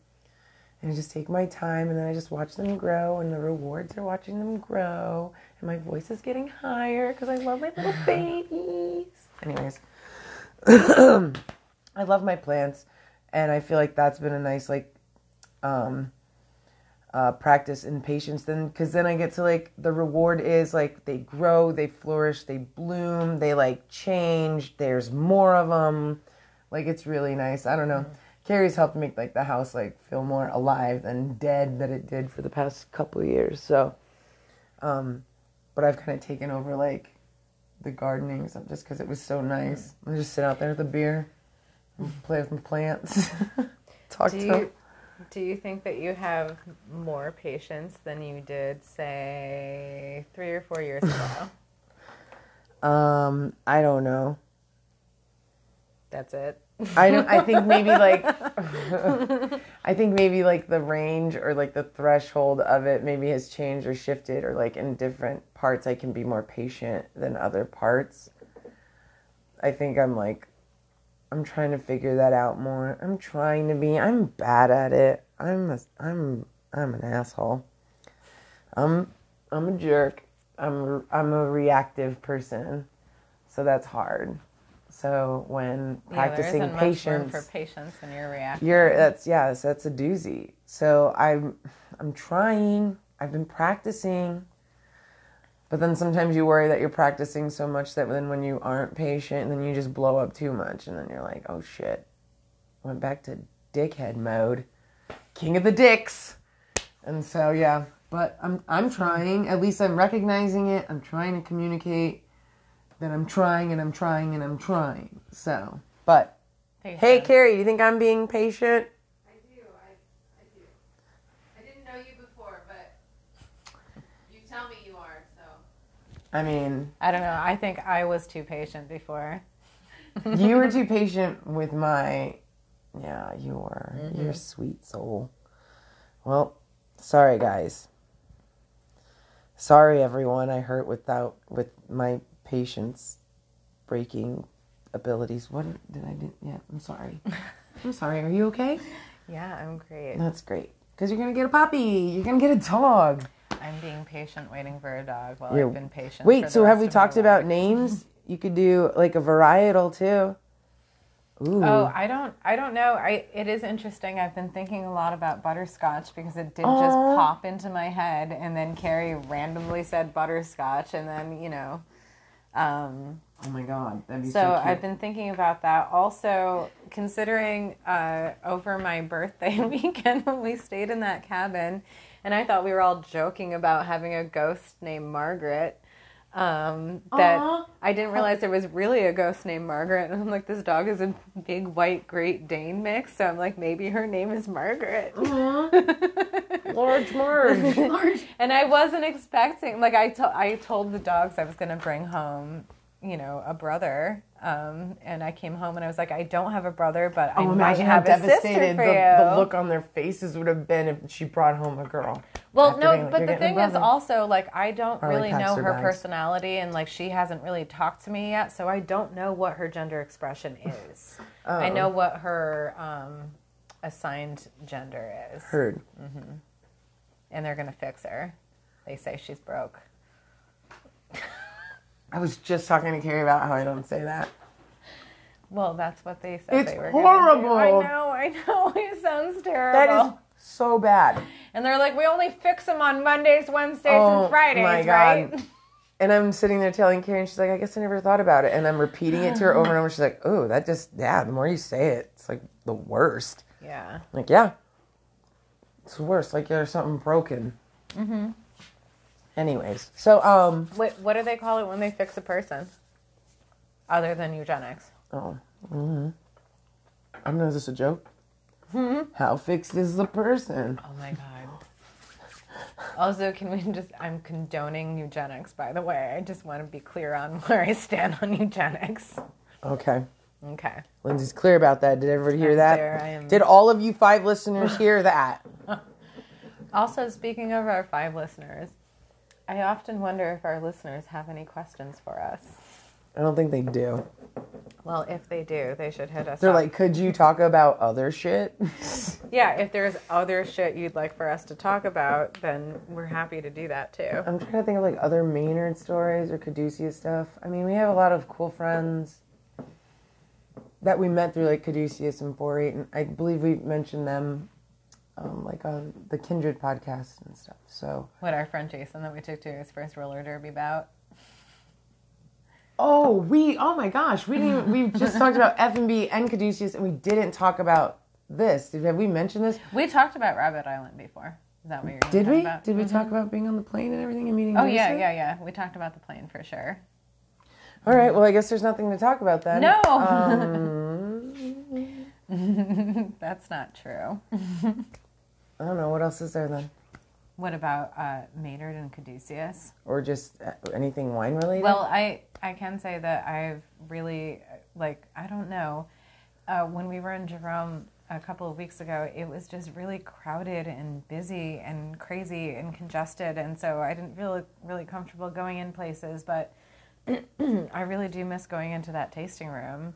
And I just take my time and then I just watch them grow and the rewards are watching them grow and my voice is getting higher because I love my little *laughs* babies. Anyways, *clears throat* I love my plants and I feel like that's been a nice like um uh, practice in patience then because then i get to like the reward is like they grow they flourish they bloom they like change there's more of them like it's really nice. I don't know. Carrie's helped make like the house like feel more alive than dead that it did for the past couple of years so um but i've kind of taken over like the gardening stuff just because it was so nice. I just sit out there with a beer and play with my plants. *laughs* Talk Do to you, them do you think that you have more patience than you did, say, three or four years ago? *laughs* um i don't know That's it. I don't. I think maybe *laughs* like, *laughs* I think maybe like the range or like the threshold of it maybe has changed or shifted, or like in different parts I can be more patient than other parts. I think I'm like, I'm trying to figure that out more. I'm trying to be. I'm bad at it. I'm a, I'm I'm an asshole. I'm I'm a jerk. I'm I'm a reactive person, so that's hard. So when practicing yeah, there isn't patience, for patience when you're reacting. you're that's yes, that's a doozy. So I'm I'm trying. I've been practicing. But then sometimes you worry that you're practicing so much that then when you aren't patient, then you just blow up too much, and then you're like, oh shit, went back to dickhead mode, king of the dicks. And so yeah, but I'm I'm trying. At least I'm recognizing it. I'm trying to communicate that I'm trying and I'm trying and I'm trying. So, but hey, Carrie, do you think I'm being patient? I do. I, I do. I didn't know you before, but you tell me you are. So I mean, I don't know. I think I was too patient before. *laughs* you were too *laughs* patient with my. Yeah, you were. Mm-hmm. You're sweet soul. Well, sorry guys. Sorry everyone. I hurt without with my patience breaking abilities. What did I do? Yeah, I'm sorry. *laughs* I'm sorry. Are you okay? Yeah, I'm great. That's great. Because you're gonna get a puppy. You're gonna get a dog. I'm being patient, waiting for a dog while You're- I've been patient. Wait, so have we talked about life. names? You could do like a varietal too. Ooh. Oh, I don't I don't know. I it is interesting. I've been thinking a lot about butterscotch because it did just pop into my head and then Carrie randomly said butterscotch and then, you know, um oh my god, that'd be so so. I've been thinking about that. Also, considering uh, over my birthday *laughs* weekend when we stayed in that cabin, and I thought we were all joking about having a ghost named Margaret. Um, that Aw. I didn't realize there was really a ghost named Margaret, and *laughs* I'm like, this dog is a big white Great Dane mix, so I'm like, maybe her name is Margaret. *laughs* Large Marge. Large. *laughs* And I wasn't expecting, like I, to- I told the dogs I was going to bring home, you know, a brother. Um, and I came home and I was like, I don't have a brother, but I Oh, might have a sister devastated for the, you. the look on their faces would have been if she brought home a girl. well, no, like, but the thing is also like I don't really know her bags. personality, and like she hasn't really talked to me yet, so I don't know what her gender expression is. I Oh. know what her um, assigned gender is, Heard. and they're gonna fix her. They say she's broke. I was just talking to Carrie about how I don't say that. Well, that's what they said It's they were horrible. I know, I know. *laughs* It sounds terrible. That is so bad. and they're like, we only fix them on Mondays, Wednesdays, Oh, and Fridays, my God. right? And I'm sitting there telling Carrie, and she's like, I guess I never thought about it. And I'm repeating it to her *gasps* over and over. She's like, oh, that just, yeah, the more you say it, it's like the worst. Yeah. I'm like, yeah. It's worse. Like there's something broken. Mm-hmm. Anyways, so, um, What What do they call it when they fix a person? Other than eugenics. oh, mm-hmm. I don't know, is this a joke? How fixed is the person? Oh my god. Also, can we just? I'm condoning eugenics, by the way. I just want to be clear on *laughs* where I stand on eugenics. Okay. Okay. Lindsay's clear about that. Did everybody hear I'm that? clear. I am- Did all of you five listeners hear that? *laughs* Also, speaking of our five listeners, I often wonder if our listeners have any questions for us. I don't think they do. Well, if they do, they should hit us They're up. like, could you talk about other shit? *laughs* yeah, if there's other shit you'd like for us to talk about, then we're happy to do that too. I'm trying to think of like other Maynard stories or Caduceus stuff. I mean, we have a lot of cool friends that we met through like Caduceus and 4-8, and I believe we mentioned them um, like on the Kindred podcast and stuff. So, What our friend Jason that we took to his first roller derby bout. oh, we, oh my gosh, we didn't. We just talked about *laughs* F and B and Caduceus, and we didn't talk about this. Did have we mentioned this? We talked about Rabbit Island before. Is that what you're Did we? About? Did we talk about being on the plane and everything and meeting? Oh yeah, yeah, yeah. We talked about the plane for sure. All right. Well, I guess there's nothing to talk about then. No. Um, *laughs* That's not true. *laughs* I don't know what else is there then, What about uh, Maynard and Caduceus? or just uh, anything wine related. Well, I I can say that I've really like I don't know. Uh, when we were in Jerome a couple of weeks ago, it was just really crowded and busy and crazy and congested, and so I didn't feel really comfortable going in places. But *clears throat* I really do miss going into that tasting room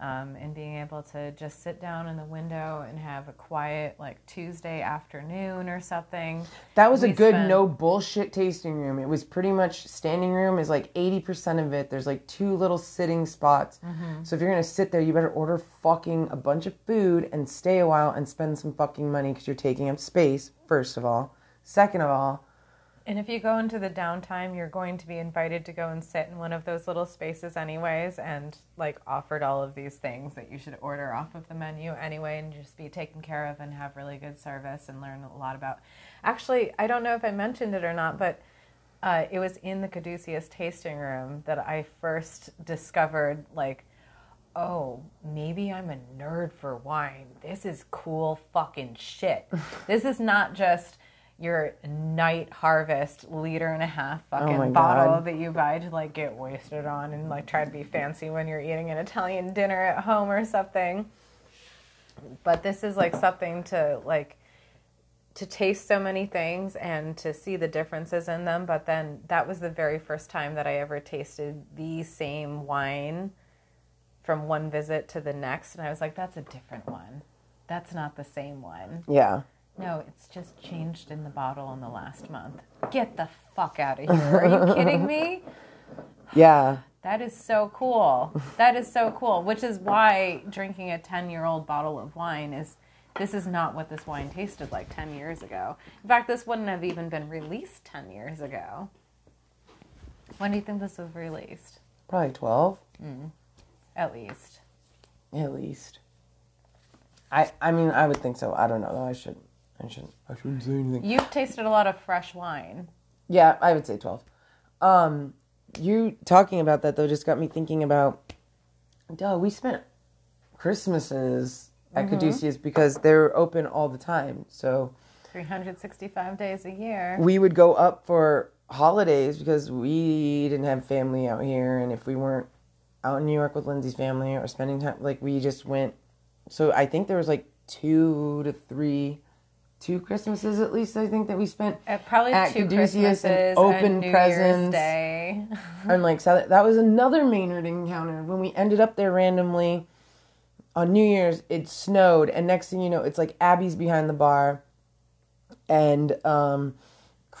um, and being able to just sit down in the window and have a quiet like Tuesday afternoon or something. That was a good spent- no bullshit tasting room. It was pretty much standing room is like 80% of it. There's like two little sitting spots. Mm-hmm. So if you're going to sit there, you better order fucking a bunch of food and stay a while and spend some fucking money because you're taking up space, first of all. Second of all, And if you go into the downtime, you're going to be invited to go and sit in one of those little spaces, anyways, and like offered all of these things that you should order off of the menu anyway, and just be taken care of and have really good service and learn a lot about. Actually, I don't know if I mentioned it or not, but uh, it was in the Caduceus tasting room that I first discovered like oh, maybe I'm a nerd for wine. This is cool fucking shit. *laughs* this is not just your night harvest liter and a half oh fucking Oh bottle God. that you buy to like get wasted on and like try to be fancy when you're eating an Italian dinner at home or something. But this is like something to like to taste so many things and to see the differences in them. But then that was the very first time that I ever tasted the same wine from one visit to the next. And I was like, that's a different one. That's not the same one. yeah. No, it's just changed in the bottle in the last month. Get the fuck out of here. Are you kidding me? *laughs* *sighs* Yeah. That is so cool. That is so cool. Which is why drinking a 10 year old bottle of wine is this is not what this wine tasted like 10 years ago. In fact, this wouldn't have even been released 10 years ago. When do you think this was released? Probably 12, mm. At least. at least. I I mean, I would think so. I don't know. though. I should I shouldn't I shouldn't say anything. You've tasted a lot of fresh wine. Yeah, I would say 12. Um, you talking about that though just got me thinking about, duh, we spent Christmases at Caduceus because they're open all the time. So 365 days a year. we would go up for holidays because we didn't have family out here. And if we weren't out in New York with Lindsay's family or spending time, like we just went. So I think there was like two to three, two Christmases at least, I think that we spent Uh, probably At two Caduceus Christmases and open and presents. *laughs* And like so that was another Maynard encounter when we ended up there randomly on New Year's. It snowed, and next thing you know, it's like Abby's behind the bar, and um,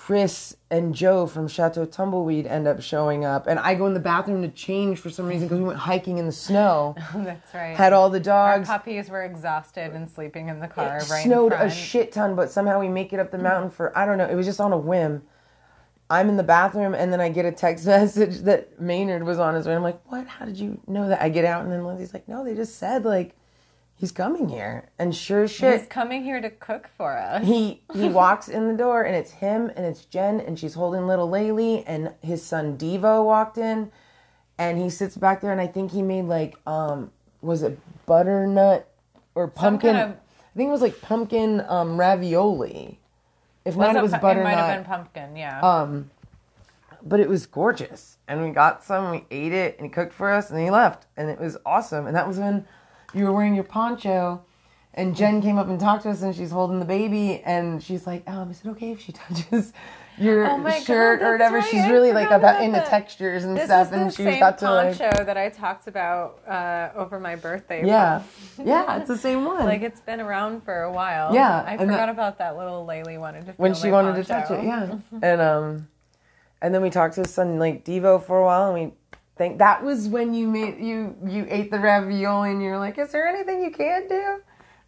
Chris and Joe from Chateau Tumbleweed end up showing up, and I go in the bathroom to change for some reason because we went hiking in the snow. *laughs* That's right. Had all the dogs. Our puppies were exhausted and sleeping in the car It right snowed a shit ton, but somehow we make it up the mountain for I don't know. It was just on a whim. I'm in the bathroom and then I get a text *laughs* message that Maynard was on his way. I'm like, what? How did you know that? I get out and then Lindsay's like, no, they just said like he's coming here. And sure shit, He's coming here to cook for us. he he walks in the door and it's him and it's Jen and she's holding little Laylee and his son Devo walked in and he sits back there and I think he made like um was it butternut or pumpkin kind of- I think it was like pumpkin um ravioli. If not, it was butternut. It might have been pumpkin, yeah. Um, but it was gorgeous, and we got some. We ate it, and he cooked for us, and he left, and it was awesome. And that was when you were wearing your poncho, and Jen came up and talked to us, and she's holding the baby, and she's like, um, "Is it okay if she *laughs* touches your Oh my God, shirt or whatever?" right, She's really like about into that. textures and this stuff, and she same got to like, poncho that I talked about uh, over my birthday. yeah, *laughs* yeah, it's the same one. Like it's been around for a while. Yeah, I forgot that- about that little Laylee wanted to when she wanted to touch it, yeah. *laughs* and um, and then we talked to his son like Devo for a while, and we think that was when you made you you ate the ravioli, and you're like, "Is there anything you can't do?"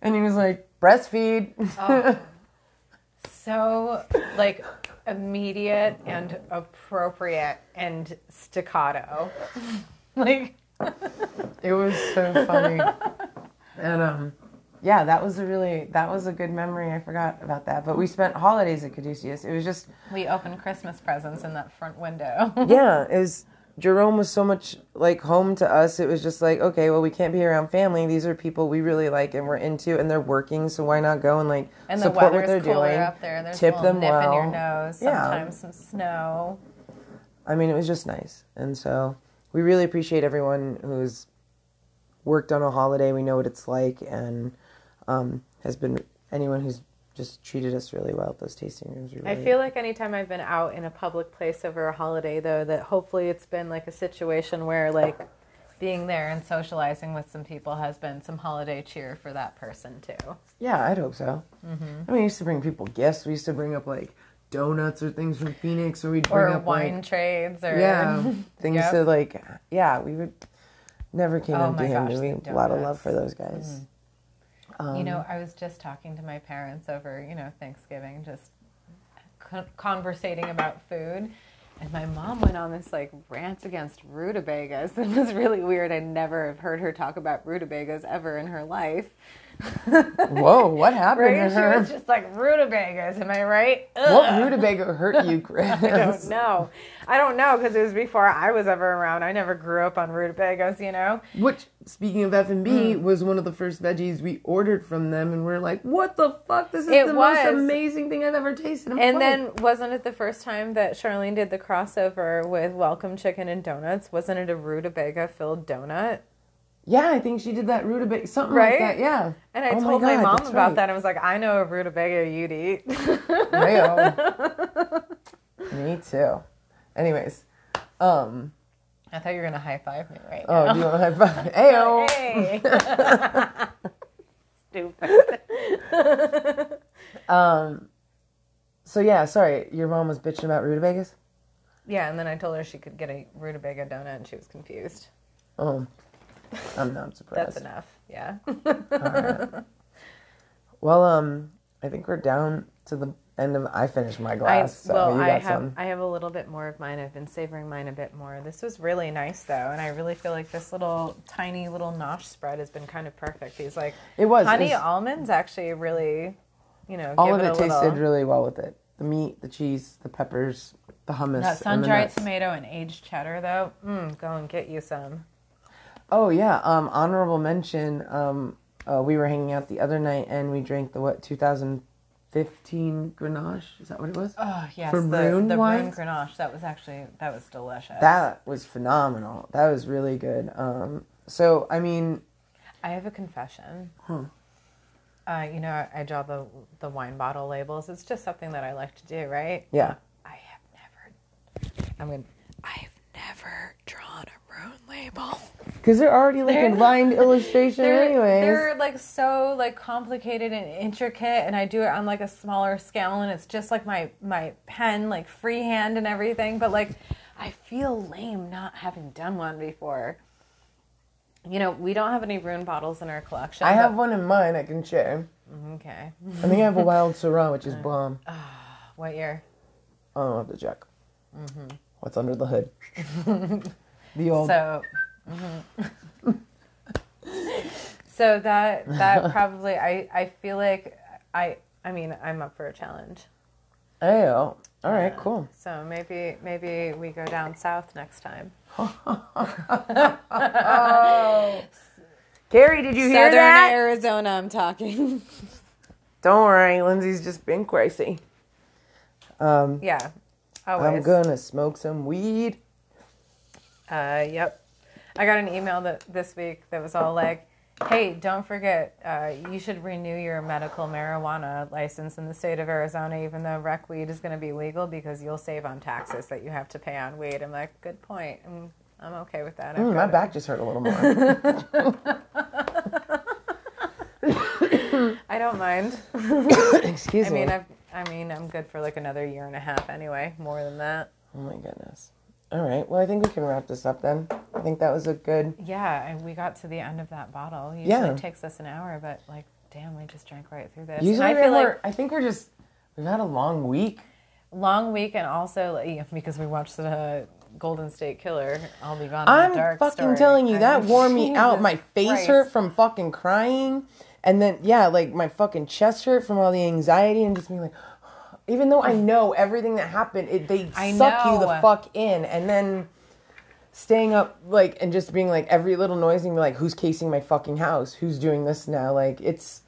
And he was like, "Breastfeed." Oh. *laughs* So like immediate and appropriate and staccato. *laughs* like it was so funny, and um. Yeah, that was a really that was a good memory. I forgot about that. But we spent holidays at Caduceus. It was just we opened Christmas presents in that front window. yeah, it was Jerome was so much like home to us. It was just like, okay, well, we can't be around family. These are people we really like and we're into, and they're working, so why not go and like and the support what they're cooler doing? up there. There's tip a little them nip in your well. nose. Yeah. Sometimes some snow. I mean, it was just nice, and so we really appreciate everyone who's worked on a holiday. We know what it's like, and um, has been anyone who's just treated us really well at those tasting rooms. We I feel like anytime I've been out in a public place over a holiday, though, that hopefully it's been like a situation where, like, being there and socializing with some people has been some holiday cheer for that person, too. Yeah, I'd hope so. Mm-hmm. I mean, we used to bring people gifts. We used to bring up like donuts or things from Phoenix, or we'd bring Or up wine like trades, or. yeah *laughs* things Yep. to like yeah we would never came Oh empty handed. We had a lot of love for those guys. Um, You know, I was just talking to my parents over, you know, Thanksgiving, just con- conversating about food. And my mom went on this like rant against rutabagas. *laughs* It was really weird. I never have heard her talk about rutabagas ever in her life. *laughs* Whoa, what happened Right? to She her? was just like rutabagas. Am I right? What Ugh. rutabaga hurt you, Chris? *laughs* I don't know. I don't know because it was before I was ever around. I never grew up on rutabagas, you know. Which, speaking of F and B, hmm. was one of the first veggies we ordered from them, and we're like, "What the fuck? This is It the was. most amazing thing I've ever tasted." in my And life." then wasn't it the first time that Charleen did the crossover with Welcome Chicken and Donuts? Wasn't it a rutabaga filled donut? Yeah, I think she did that rutabaga, something Right? like that. Yeah. And I Oh told my, God, mom about right. that. I was like, I know a rutabaga you'd eat. Mayo. *laughs* Me too. Anyways, um, I thought you were gonna high five me right oh, now. do you want to high *laughs* five? Ayo. Hey. Stupid. *laughs* Um, so yeah, sorry, your mom was bitching about rutabagas. Yeah, and then I told her she could get a rutabaga donut, and she was confused. Oh, I'm not surprised. That's enough. Yeah. Well, um, I think we're down to the end of. I finished my I, glass, so well, you I have some. I have a little bit more of mine. I've been savoring mine a bit more. This was really nice though, and I really feel like this little tiny little nosh spread has been kind of perfect. These like It was honey it's- almonds actually really, you know, all give of it a tasted little, really well with it. The meat, the cheese, the peppers, the hummus, That and sun the dried nuts. tomato and aged cheddar though. Mm, go and get you some. Oh yeah, um, honorable mention. Um, uh, we were hanging out the other night and we drank the what 2015 Grenache. Is that what it was? Oh yes, the the wine? Grenache. That was actually that was delicious. That was phenomenal. That was really good. Um, so I mean, I have a confession. Huh. Uh, you know, I, I draw the the wine bottle labels. It's just something that I like to do, right? yeah. I have never. I mean, I've never drawn a rune label. Because they're already like They're- a lined *laughs* illustration, anyways. they're like so like complicated and intricate, and I do it on like a smaller scale, and it's just like my my pen, like freehand and everything. But like, I feel lame not having done one before. You know, we don't have any rune bottles in our collection. I have one in mine I can share. Okay. I think I have a *laughs* wild Syrah, which is bomb. What year? I don't have to check. Mm-hmm. What's under the hood? *laughs* the old. So, mhm. *laughs* so that that *laughs* probably I I feel like I I mean I'm up for a challenge. Oh, all right, Yeah. cool. So maybe maybe we go down south next time. *laughs* oh. Carrie, did you hear Southern that? Arizona, I'm talking. Don't worry, Lindsay's just been crazy. Um, yeah. I'm gonna smoke some weed. Uh, yep. I got an email that this week that was all like, "Hey, don't forget, uh, you should renew your medical marijuana license in the state of Arizona, even though rec weed is going to be legal because you'll save on taxes that you have to pay on weed." I'm like, "Good point. I'm, I'm okay with that." Mm, my it. back just hurt a little more. *laughs* I don't mind. *coughs* Excuse me. I me. mean, I've, I mean, I'm good for like another year and a half anyway. More than that. oh my goodness. All right. Well, I think we can wrap this up then. I think that was a good. Yeah, and we got to the end of that bottle. Usually Yeah. it takes us an hour, but like, damn, we just drank right through this. Usually, and I feel like I think we're just we've had a long week. long week and also like, *laughs* because we watched the Golden State Killer. I'll be gone. I'm fucking story. telling you, I that mean, wore me *laughs* out. My face Christ. hurt from fucking crying. And then, yeah, like my fucking chest hurt from all the anxiety and just being like, even though I mm. know everything that happened, it, they I suck you the fuck in. And then staying up, like, and just being like, every little noise and be like, who's casing my fucking house? Who's doing this now? Like, it's,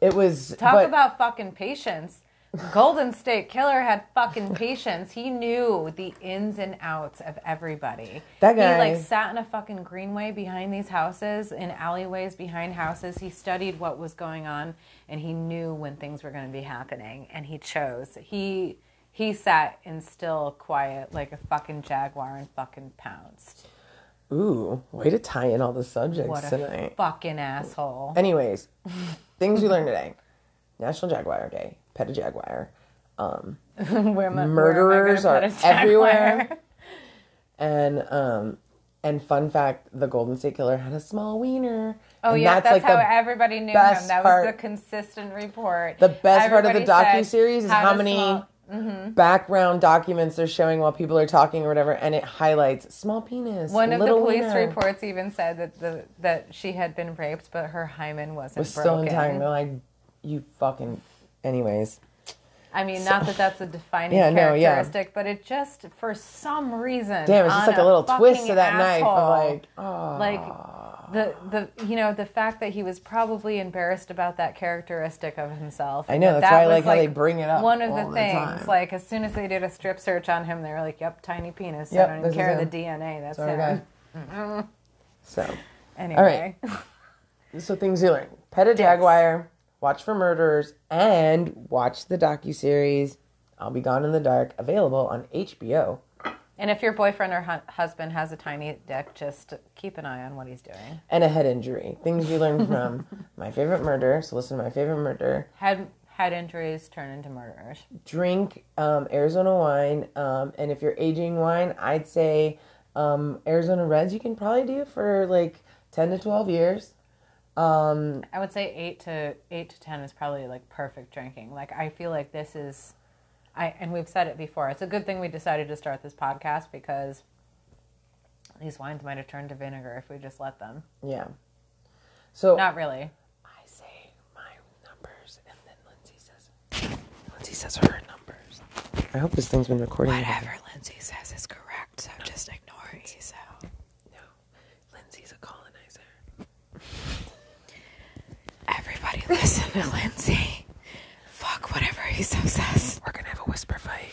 it was. Talk but- about fucking patience. Golden State Killer had fucking patience. He knew the ins and outs of everybody. That guy- He like sat in a fucking greenway behind these houses, in alleyways behind houses. He studied what was going on and he knew when things were going to be happening and he chose. He he sat in still quiet like a fucking jaguar and fucking pounced. Ooh, way to tie in all the subjects What a tonight. fucking asshole. Anyways, things we learned today: National Jaguar Day, pet a jaguar. Um, *laughs* Where am I- where am I murderers are put a jaguar? everywhere. *laughs* and um, and fun fact: the Golden State Killer had a small wiener. Oh And yeah, that's, how everybody knew him. That part- was the consistent report. the best part of the docu series is how many small- background documents they're showing while people are talking or whatever, and it highlights small penis. One of the police wiener. reports even said that the that she had been raped, but her hymen wasn't was still broken. intact. They're like, you fucking. Anyways, I mean, not that that's a defining Yeah, no, yeah. characteristic, but it just for some reason. damn, it's just like a little twist to that knife of like, oh, like ah. the the you know the fact that he was probably embarrassed about that characteristic of himself. I know, that's that why I was, like how they bring it up One of all the the things, time. like as soon as they did a strip search on him, they were like, "Yep, tiny penis. Yep, I don't even care the. DNA. That's Sorry, him." So, Anyway, *laughs* so things you learn: pet a jaguar, watch for murderers, and watch the docu series. I'll be gone in the dark. Available on HBO. and if your boyfriend or hu- husband has a tiny dick, just keep an eye on what he's doing. And a head injury. Things you learn from *laughs* my favorite murder. So listen to my favorite murder. Head Head injuries turn into murderers. drink um, Arizona wine, um, and if you're aging wine, I'd say um, Arizona Reds. You can probably do for like ten to twelve years. Um, I would say eight to eight to ten is probably like perfect drinking. Like I feel like this is, I and we've said it before. It's a good thing we decided to start this podcast because these wines might have turned to vinegar if we just let them. yeah. So Not really. I say my numbers, and then Lindsay says Lindsay says her numbers. I hope this thing's been recording. Whatever Lindsay says is correct, so just ignore Isa. No, Lindsay's a colonizer. Everybody listen to Lindsay. Fuck whatever Isa says. We're gonna have a whisper fight.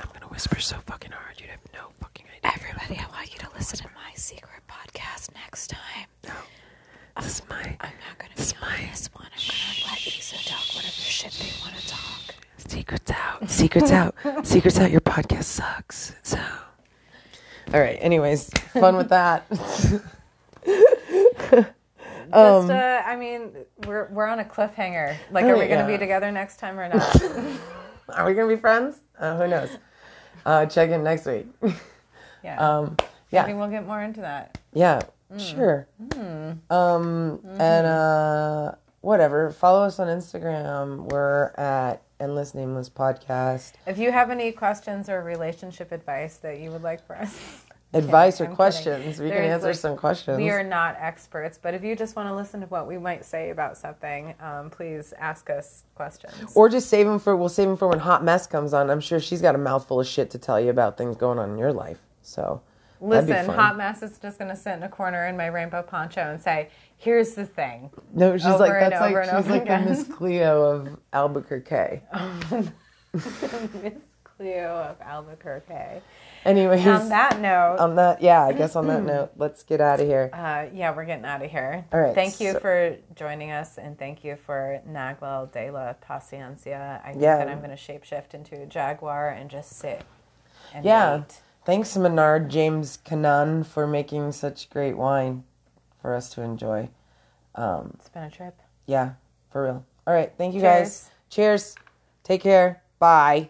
I'm gonna whisper so fucking hard you'd have no fucking idea. Everybody, I want you to listen to my secret podcast next time. No. This is my I'm not gonna this be on this one. I'm gonna let Isa talk whatever shit they want to talk. Secrets out. Secrets out. *laughs* Secrets out. Your podcast sucks. So. All right. Anyways, fun with that. *laughs* Just, uh, I mean, we're we're on a cliffhanger. Like, are Oh, we gonna be together next time or not? *laughs* Are we gonna be friends? Uh, who knows? Uh, check in next week. yeah. *laughs* Um, yeah. Maybe we'll get more into that. Yeah. Hmm. Sure. Um, Mm-hmm. and uh, whatever. Follow us on Instagram. We're at Endless Nameless Podcast. If you have any questions or relationship advice that you would like for us, *laughs* Advice or I'm kidding. questions. We can answer like, some questions. we are not experts. But if you just want to listen to what we might say about something, um, please ask us questions. Or just save them for. We'll save them for when Hot Mess comes on. I'm sure she's got a mouthful of shit to tell you about things going on in your life. So Listen. Hot Mess is just going to sit in a corner in my rainbow poncho and say, "Here's the thing." No, she's over like that's like she's like again. *laughs* the Miss Cleo of Albuquerque. Miss Cleo of Albuquerque. Anyways, On that note, on that, yeah, I guess on that *clears throat* note, let's get out of here. uh, yeah, we're getting out of here. All right, Thank you so- for joining us, and thank you for Nagual de la Paciencia. I think Yeah. that I'm going to shapeshift into a jaguar and just sit and Yeah. wait. Thanks, Maynard James Keenan, for making such great wine for us to enjoy. Um, It's been a trip. yeah, for real. All right, thank you Cheers. guys. Cheers. Take care. Bye.